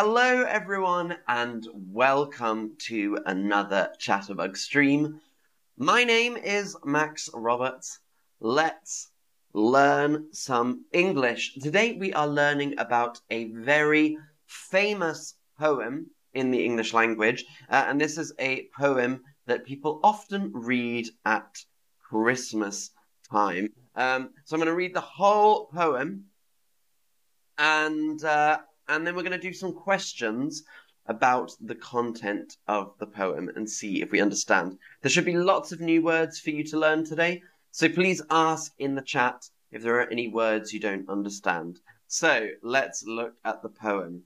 Hello, everyone, and welcome to another Chatterbug stream. My name is Max Roberts. Let's learn some English. Today, we are learning about a very famous poem in the English language, uh, and this is a poem that people often read at Christmas time. Um, so I'm going to read the whole poem, and uh, and then we're going to do some questions about the content of the poem and see if we understand. There should be lots of new words for you to learn today, so please ask in the chat if there are any words you don't understand. So let's look at the poem.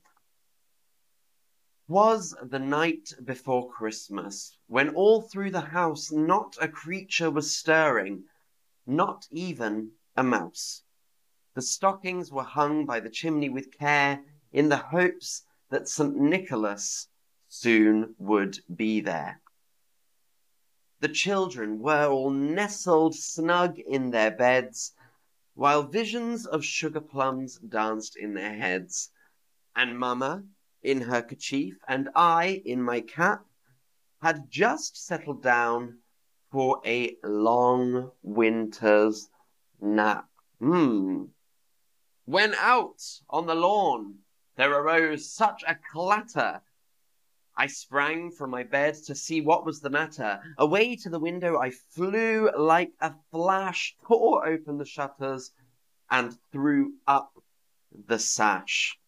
Was the night before Christmas, when all through the house not a creature was stirring, not even a mouse. The stockings were hung by the chimney with care, in the hopes that St. Nicholas soon would be there. The children were all nestled snug in their beds, while visions of sugar plums danced in their heads, and Mamma, in her kerchief, and I, in my cap, had just settled down for a long winter's nap. Hmm. When out on the lawn, there arose such a clatter. I sprang from my bed to see what was the matter. Away to the window I flew like a flash, tore open the shutters, and threw up the sash.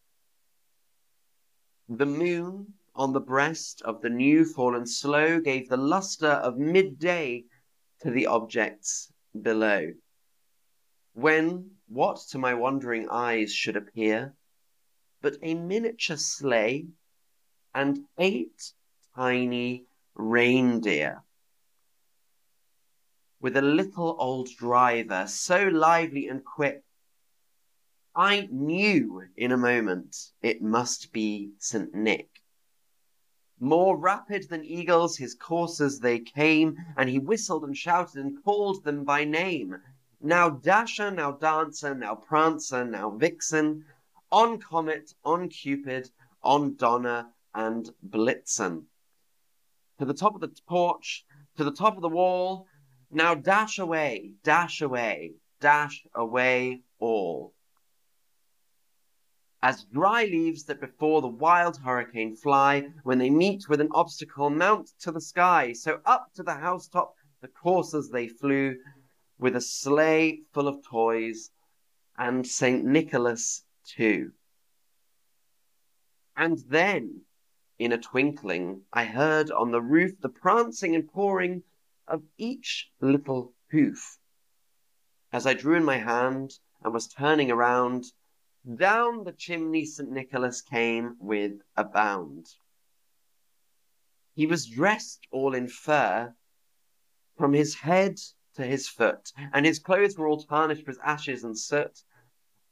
The moon on the breast of the new fallen sloe gave the lustre of midday to the objects below. When what to my wondering eyes should appear but a miniature sleigh and eight tiny reindeer with a little old driver so lively and quick I knew in a moment it must be St. Nick. More rapid than eagles his coursers they came, and he whistled and shouted and called them by name. Now Dasher, now Dancer, now Prancer, now Vixen, on Comet, on Cupid, on Donner, and Blitzen. To the top of the porch, to the top of the wall, now dash away, dash away, dash away all as dry leaves that before the wild hurricane fly, when they meet with an obstacle, mount to the sky. So up to the housetop the coursers they flew, with a sleigh full of toys, and St. Nicholas too. And then, in a twinkling, I heard on the roof the prancing and pawing of each little hoof. As I drew in my hand and was turning around, down the chimney St. Nicholas came with a bound. He was dressed all in fur, from his head to his foot, and his clothes were all tarnished with ashes and soot.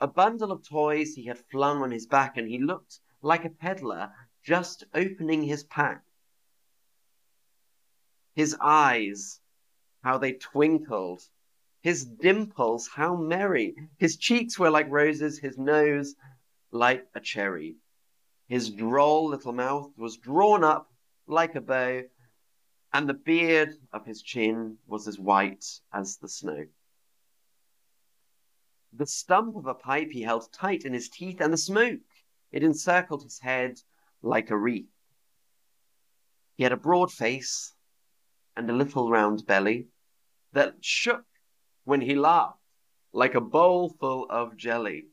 A bundle of toys he had flung on his back, and he looked like a peddler just opening his pack. His eyes, how they twinkled his dimples, how merry! His cheeks were like roses, his nose like a cherry. His droll little mouth was drawn up like a bow, and the beard of his chin was as white as the snow. The stump of a pipe he held tight in his teeth, and the smoke, it encircled his head like a wreath. He had a broad face and a little round belly that shook when he laughed like a bowl full of jelly.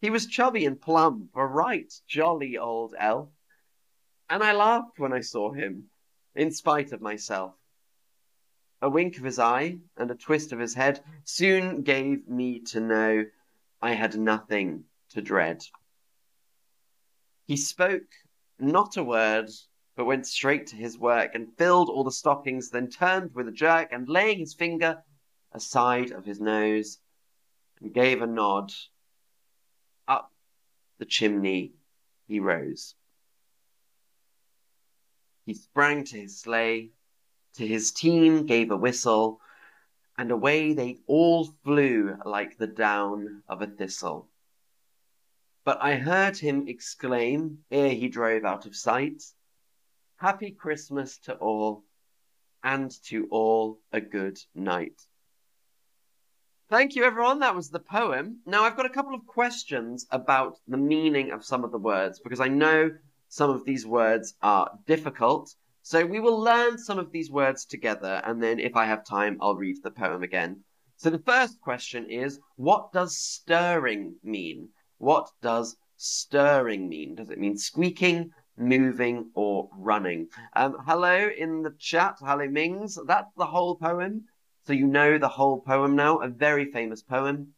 He was chubby and plump, a right jolly old elf, and I laughed when I saw him, in spite of myself. A wink of his eye and a twist of his head soon gave me to know I had nothing to dread. He spoke not a word but went straight to his work and filled all the stockings, then turned with a jerk and laying his finger aside of his nose and gave a nod. Up the chimney he rose. He sprang to his sleigh, to his team gave a whistle, and away they all flew like the down of a thistle. but I heard him exclaim ere he drove out of sight, Happy Christmas to all, and to all a good night. Thank you, everyone. That was the poem. Now, I've got a couple of questions about the meaning of some of the words because I know some of these words are difficult. So we will learn some of these words together, and then if I have time, I'll read the poem again. So the first question is, what does stirring mean? What does stirring mean? Does it mean squeaking, moving, or running? Um, hello in the chat. Hello, Mings. That's the whole poem. So you know the whole poem now. A very famous poem.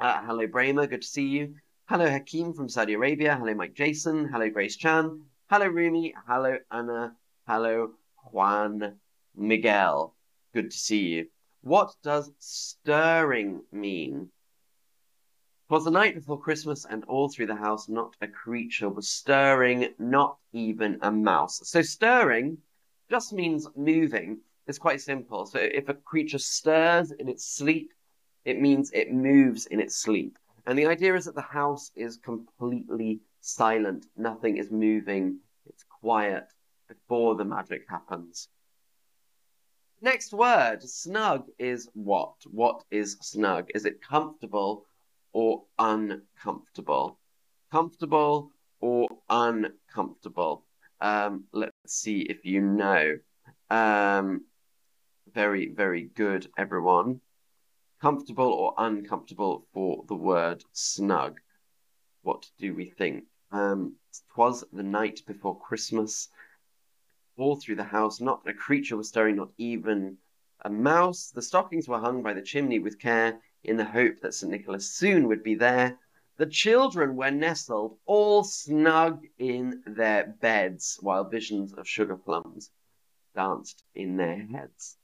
Uh, hello, Bramer. Good to see you. Hello, Hakeem from Saudi Arabia. Hello, Mike Jason. Hello, Grace Chan. Hello, Rumi. Hello, Anna. Hello, Juan Miguel. Good to see you. What does stirring mean? Twas the night before Christmas, and all through the house not a creature was stirring, not even a mouse. So stirring just means moving. It's quite simple. So if a creature stirs in its sleep, it means it moves in its sleep. And the idea is that the house is completely silent. Nothing is moving. It's quiet before the magic happens. Next word, snug, is what? What is snug? Is it comfortable or uncomfortable? Comfortable or uncomfortable? Um, let's see if you know. Um, very, very good, everyone. Comfortable or uncomfortable for the word snug? What do we think? Um, twas the night before Christmas. All through the house, not a creature was stirring, not even a mouse. The stockings were hung by the chimney with care, in the hope that St. Nicholas soon would be there. The children were nestled all snug in their beds, while visions of sugar plums danced in their heads.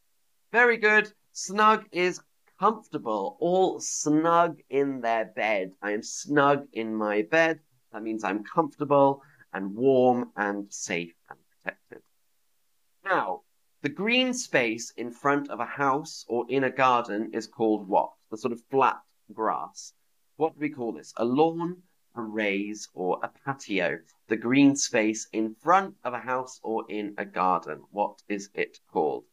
Very good. Snug is comfortable, all snug in their bed. I am snug in my bed. That means I'm comfortable and warm and safe and. Now, the green space in front of a house or in a garden is called what? The sort of flat grass. What do we call this? A lawn, a raise, or a patio? The green space in front of a house or in a garden. What is it called?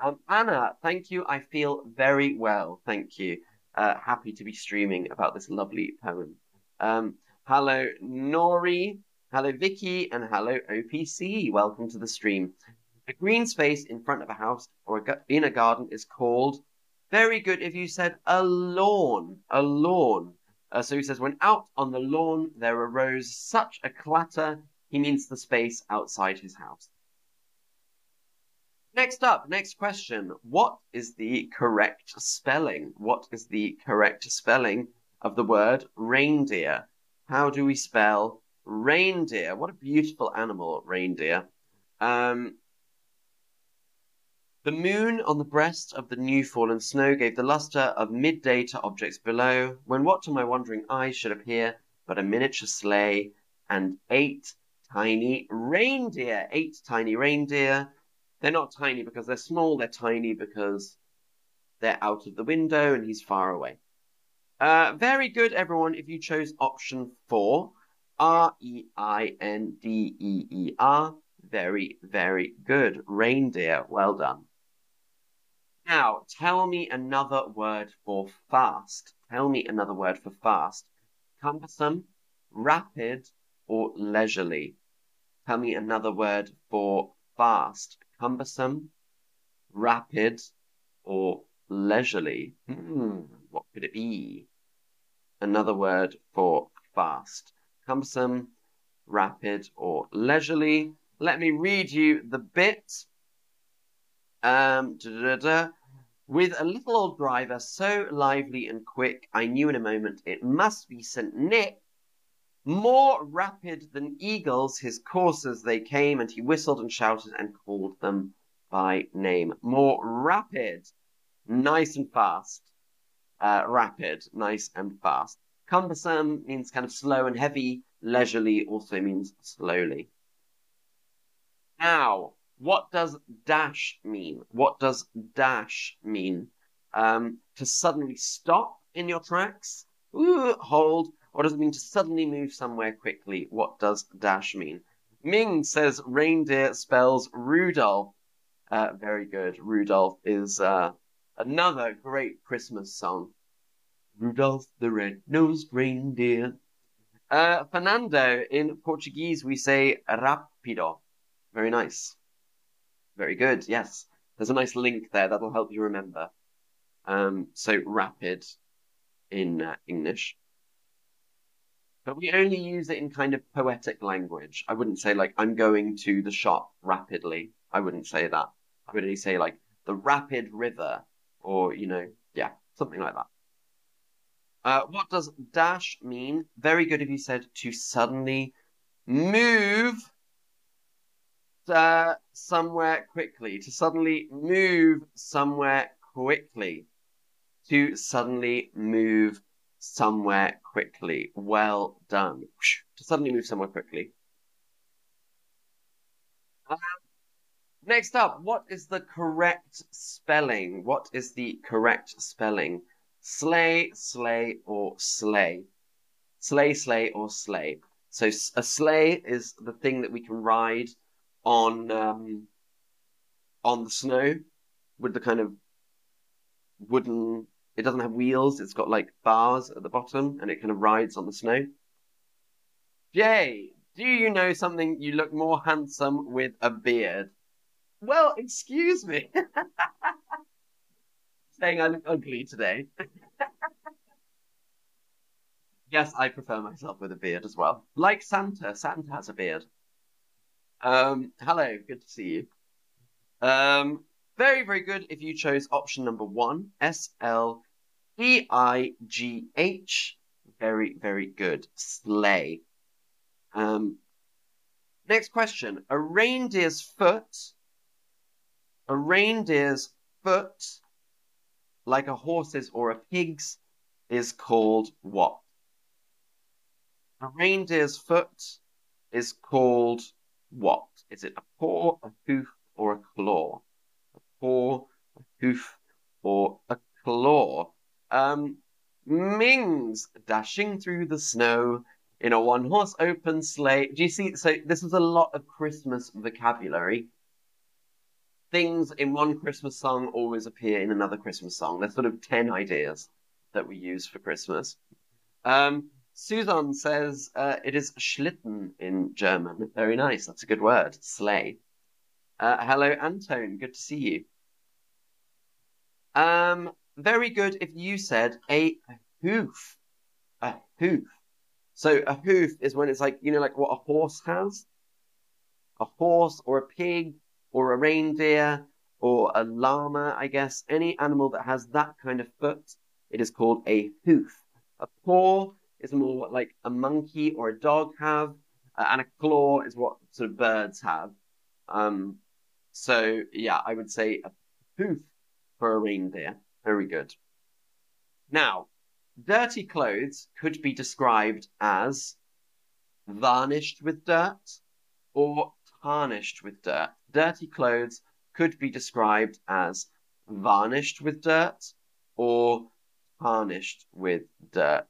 Um, Anna, thank you. I feel very well. Thank you. Uh, happy to be streaming about this lovely poem. Um, hello, Nori. Hello, Vicky. And hello, OPC. Welcome to the stream. A green space in front of a house or a in a garden is called very good if you said a lawn. A lawn. Uh, so he says, when out on the lawn there arose such a clatter, he means the space outside his house. Next up, next question. What is the correct spelling? What is the correct spelling of the word reindeer? How do we spell reindeer? What a beautiful animal, reindeer. Um, the moon on the breast of the new fallen snow gave the lustre of midday to objects below, when what to my wondering eyes should appear but a miniature sleigh and eight tiny reindeer. Eight tiny reindeer they're not tiny because they're small, they're tiny because they're out of the window and he's far away. Uh, very good, everyone, if you chose option four. R-E-I-N-D-E-E-R. Very, very good. Reindeer. Well done. Now, tell me another word for fast. Tell me another word for fast. Cumbersome, rapid, or leisurely. Tell me another word for fast cumbersome, rapid, or leisurely. Hmm, what could it be? Another word for fast. Cumbersome, rapid, or leisurely. Let me read you the bit. Um, da, da, da, with a little old driver so lively and quick, I knew in a moment it must be St. Nick more rapid than eagles, his coursers they came, and he whistled and shouted and called them by name. More rapid, nice and fast. Uh, rapid, nice and fast. Cumbersome means kind of slow and heavy. Leisurely also means slowly. Now, what does dash mean? What does dash mean? Um, to suddenly stop in your tracks, Ooh, hold, What does it mean to suddenly move somewhere quickly? What does dash mean? Ming says reindeer spells Rudolph. Uh, very good. Rudolph is uh, another great Christmas song. Rudolph the red-nosed reindeer. Uh, Fernando, in Portuguese, we say rapido. Very nice. Very good, yes. There's a nice link there that'll help you remember. Um, so rapid in uh, English. But we only use it in kind of poetic language. I wouldn't say like, I'm going to the shop rapidly. I wouldn't say that. I would only say like, the rapid river, or, you know, yeah, something like that. Uh, what does dash mean? Very good if you said to suddenly move uh, somewhere quickly. To suddenly move somewhere quickly. To suddenly move somewhere quickly. Well done. To suddenly move somewhere quickly. Um, next up, what is the correct spelling? What is the correct spelling? Sleigh, sleigh, or sleigh. Sleigh, sleigh, or sleigh. So a sleigh is the thing that we can ride on um, on the snow with the kind of wooden. It doesn't have wheels. It's got like bars at the bottom, and it kind of rides on the snow. Jay, do you know something? You look more handsome with a beard. Well, excuse me. saying I look ugly today. yes, I prefer myself with a beard as well. Like Santa. Santa has a beard. Um, hello, good to see you. Um, very, very good if you chose option number one, S L E I G H. Very, very good. Sleigh. Um, next question. A reindeer's foot. A reindeer's foot like a horse's or a pig's, is called what? A reindeer's foot is called what? Is it a paw, a hoof, or a claw? A paw, a hoof, or a claw? Um, Mings dashing through the snow in a one horse open sleigh. Do you see? So, this is a lot of Christmas vocabulary things in one Christmas song always appear in another Christmas song. There's sort of 10 ideas that we use for Christmas. Um, Susan says uh, it is Schlitten in German. Very nice. That's a good word. Sleigh. Uh, hello, Anton. Good to see you. Um, very good if you said a hoof. A hoof. So a hoof is when it's like, you know, like what a horse has. A horse or a pig or a reindeer or a llama, I guess, any animal that has that kind of foot, it is called a hoof. A paw is more what like a monkey or a dog have, uh, and a claw is what sort of birds have. Um, so yeah, I would say a hoof for a reindeer. Very good. Now, dirty clothes could be described as varnished with dirt or tarnished with dirt. Dirty clothes could be described as varnished with dirt or tarnished with dirt.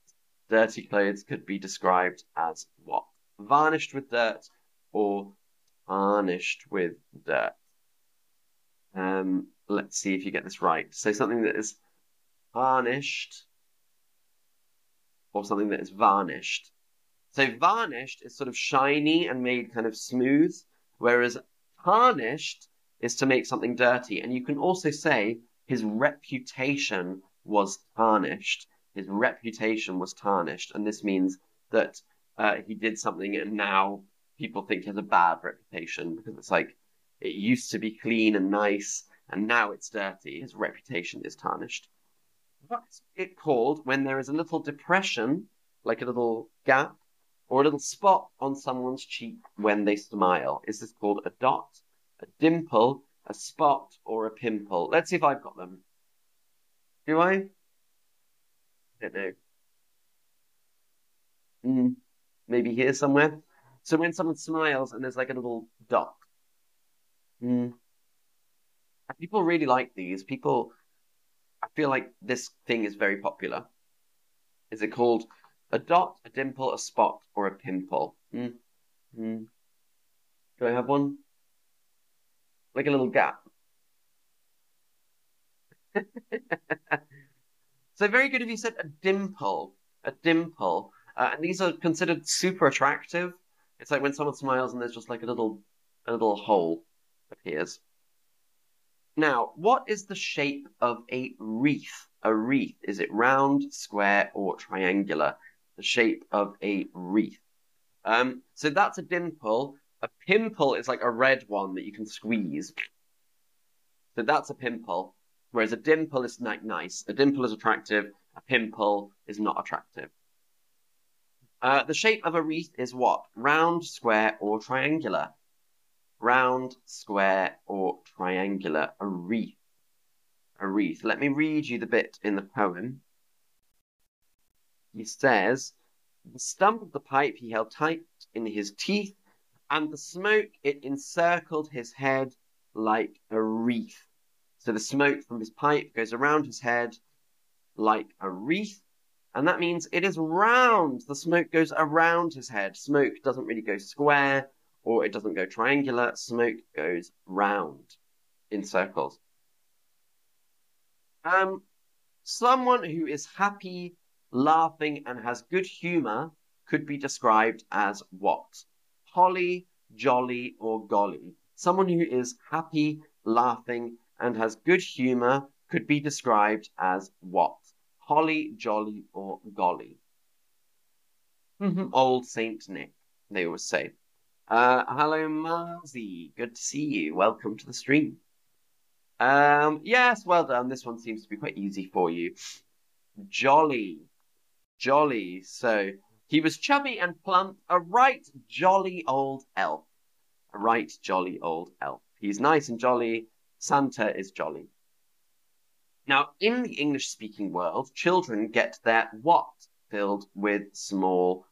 Dirty clothes could be described as what? Varnished with dirt or tarnished with dirt. Um, let's see if you get this right. So something that is tarnished or something that is varnished. So varnished is sort of shiny and made kind of smooth, whereas tarnished is to make something dirty. And you can also say his reputation was tarnished. His reputation was tarnished. And this means that uh, he did something and now people think he has a bad reputation because it's like it used to be clean and nice and now it's dirty. His reputation is tarnished. What's it called when there is a little depression, like a little gap, or a little spot on someone's cheek when they smile. Is this called a dot, a dimple, a spot, or a pimple? Let's see if I've got them. Do I? Don't know. Mm, maybe here somewhere. So when someone smiles and there's like a little dot. Mm. People really like these. People, I feel like this thing is very popular. Is it called A dot, a dimple, a spot, or a pimple. Hmm. Hmm. Do I have one? Like a little gap. so very good if you said a dimple. A dimple. Uh, and these are considered super attractive. It's like when someone smiles and there's just like a little a little hole appears. Now, what is the shape of a wreath? A wreath, is it round, square, or triangular? The shape of a wreath. Um, so that's a dimple. A pimple is like a red one that you can squeeze. So that's a pimple. Whereas a dimple is nice. A dimple is attractive. A pimple is not attractive. Uh, the shape of a wreath is what? Round, square, or triangular? Round, square, or triangular? A wreath. A wreath. Let me read you the bit in the poem. He says, The stump of the pipe he held tight in his teeth, and the smoke it encircled his head like a wreath. So the smoke from his pipe goes around his head like a wreath. And that means it is round. The smoke goes around his head. Smoke doesn't really go square or it doesn't go triangular. Smoke goes round in circles. Um, someone who is happy, laughing, and has good humor could be described as what? Holly, jolly, or golly. Someone who is happy, laughing, and has good humor could be described as what? holly, jolly, or golly. Mm-hmm. Old Saint Nick, they always say. Uh, hello, Marzi. Good to see you. Welcome to the stream. Um, yes, well done. This one seems to be quite easy for you. Jolly. Jolly. So, he was chubby and plump, a right jolly old elf. A right jolly old elf. He's nice and jolly. Santa is jolly. Now, in the English speaking world, children get their what filled with small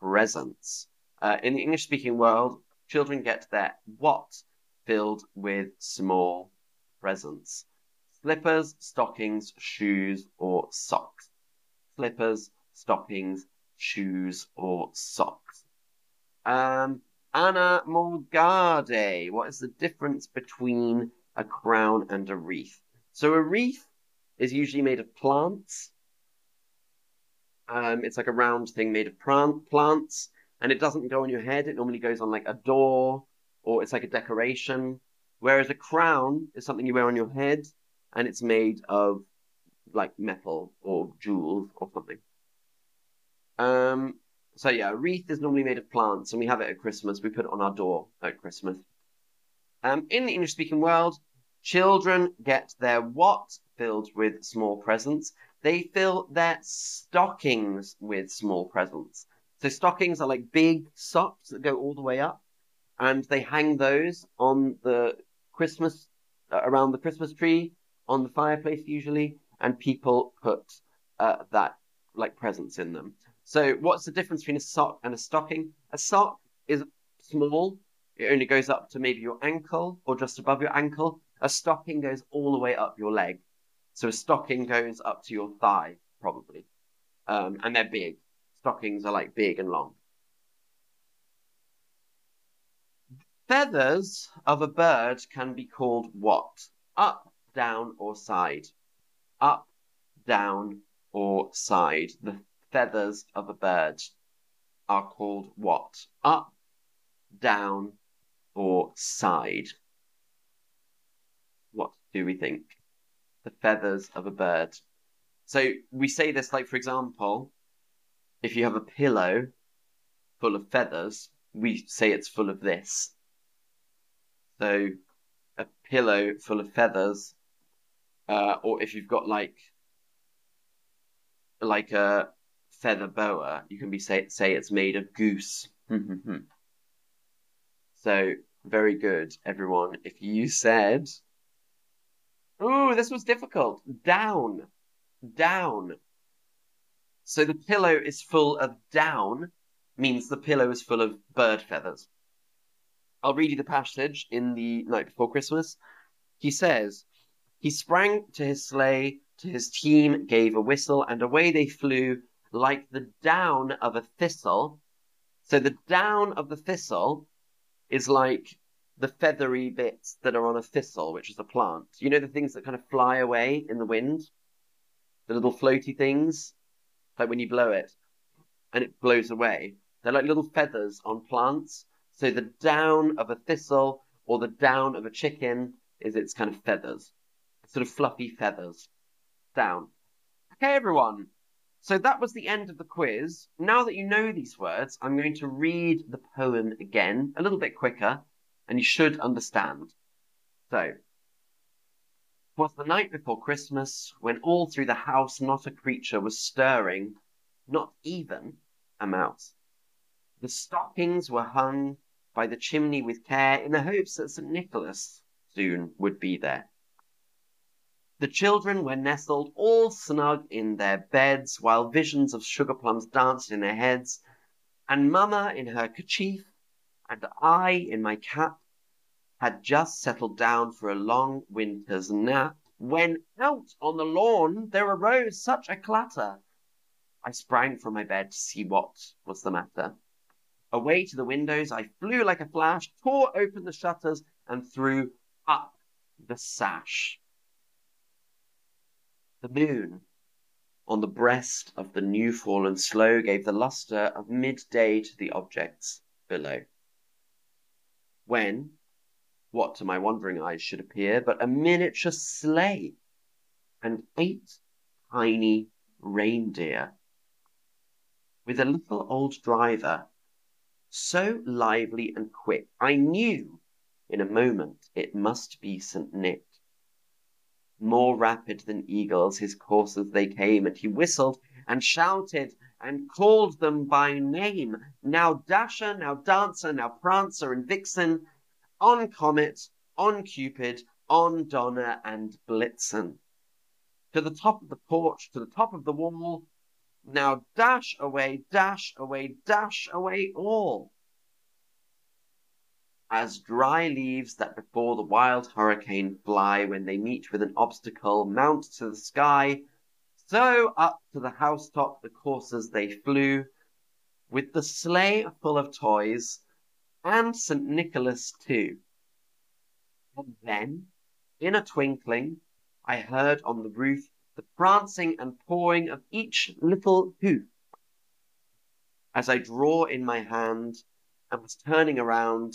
presents. Uh, in the English speaking world, children get their what filled with small presents. Slippers, stockings, shoes, or socks. Slippers, stockings, shoes, or socks. Um, Anna Morgade, what is the difference between a crown and a wreath? So a wreath is usually made of plants. Um, it's like a round thing made of plant plants, and it doesn't go on your head. It normally goes on like a door, or it's like a decoration. Whereas a crown is something you wear on your head, and it's made of like metal or jewels or something. Um, so yeah, a wreath is normally made of plants, and we have it at Christmas. We put it on our door at Christmas. Um, in the English-speaking world, children get their what filled with small presents. They fill their stockings with small presents. So stockings are like big socks that go all the way up, and they hang those on the Christmas uh, around the Christmas tree on the fireplace usually, and people put uh, that like presents in them. So what's the difference between a sock and a stocking? A sock is small; it only goes up to maybe your ankle or just above your ankle. A stocking goes all the way up your leg. So a stocking goes up to your thigh, probably. Um, and they're big. Stockings are like big and long. Feathers of a bird can be called what? Up, down, or side? Up, down, or side. The feathers of a bird are called what? Up, down, or side? What do we think? the feathers of a bird. So we say this like, for example, if you have a pillow full of feathers, we say it's full of this. So a pillow full of feathers, uh, or if you've got like like a feather boa, you can be say say it's made of goose. Hmm, hmm, hmm. So very good, everyone. If you said Ooh, this was difficult. Down. Down. So the pillow is full of down, means the pillow is full of bird feathers. I'll read you the passage in the night before Christmas. He says, He sprang to his sleigh, to his team gave a whistle, and away they flew like the down of a thistle. So the down of the thistle is like the feathery bits that are on a thistle, which is a plant. You know the things that kind of fly away in the wind? The little floaty things? Like when you blow it and it blows away. They're like little feathers on plants. So the down of a thistle or the down of a chicken is its kind of feathers. Sort of fluffy feathers. Down. Okay, everyone. So that was the end of the quiz. Now that you know these words, I'm going to read the poem again, a little bit quicker, and you should understand. So, was the night before Christmas, when all through the house not a creature was stirring, not even a mouse. The stockings were hung by the chimney with care in the hopes that St. Nicholas soon would be there. The children were nestled all snug in their beds, while visions of sugar plums danced in their heads, and Mamma in her kerchief, and I in my cap, had just settled down for a long winter's nap, when out on the lawn there arose such a clatter. I sprang from my bed to see what was the matter. Away to the windows I flew like a flash, tore open the shutters, and threw up the sash. The moon on the breast of the new fallen sloe gave the lustre of midday to the objects below. When, what to my wondering eyes should appear but a miniature sleigh and eight tiny reindeer, with a little old driver, so lively and quick, I knew in a moment it must be St. Nick. More rapid than eagles his coursers they came, and he whistled and shouted and called them by name. Now Dasher, now Dancer, now Prancer and Vixen, on Comet, on Cupid, on Donner and Blitzen. To the top of the porch, to the top of the wall, now dash away, dash away, dash away all as dry leaves that before the wild hurricane fly when they meet with an obstacle mount to the sky, so up to the housetop the coursers they flew, with the sleigh full of toys, and St. Nicholas too. And then, in a twinkling, I heard on the roof the prancing and pawing of each little hoof. As I draw in my hand and was turning around,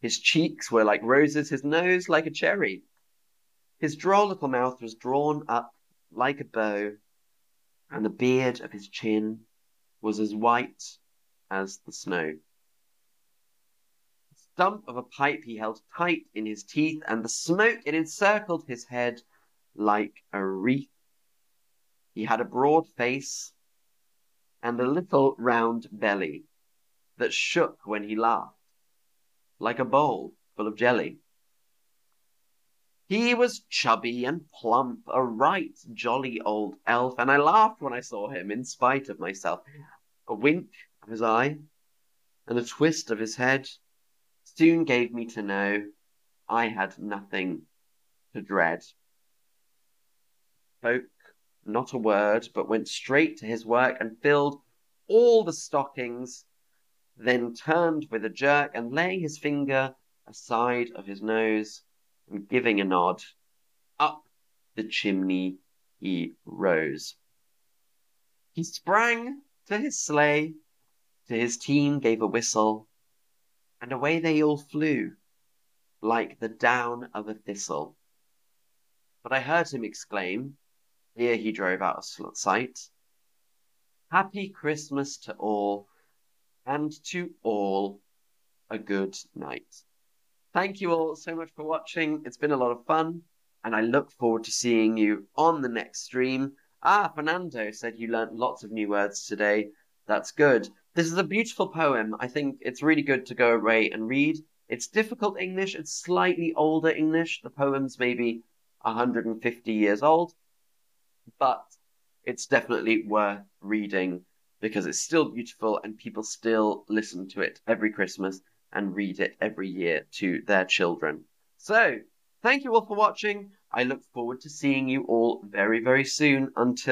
His cheeks were like roses, his nose like a cherry. His droll little mouth was drawn up like a bow, and the beard of his chin was as white as the snow. The stump of a pipe he held tight in his teeth, and the smoke it encircled his head like a wreath. He had a broad face and a little round belly that shook when he laughed like a bowl full of jelly. He was chubby and plump, a right jolly old elf, and I laughed when I saw him in spite of myself. A wink of his eye and a twist of his head soon gave me to know I had nothing to dread. Spoke not a word, but went straight to his work and filled all the stockings then turned with a jerk and laying his finger aside of his nose and giving a nod, up the chimney he rose. He sprang to his sleigh, to his team gave a whistle, and away they all flew, like the down of a thistle. But I heard him exclaim, ere he drove out of sight, Happy Christmas to all and to all a good night. Thank you all so much for watching. It's been a lot of fun, and I look forward to seeing you on the next stream. Ah, Fernando said you learnt lots of new words today. That's good. This is a beautiful poem. I think it's really good to go away and read. It's difficult English. It's slightly older English. The poem's maybe 150 years old, but it's definitely worth reading because it's still beautiful and people still listen to it every Christmas and read it every year to their children. So, thank you all for watching. I look forward to seeing you all very, very soon. Until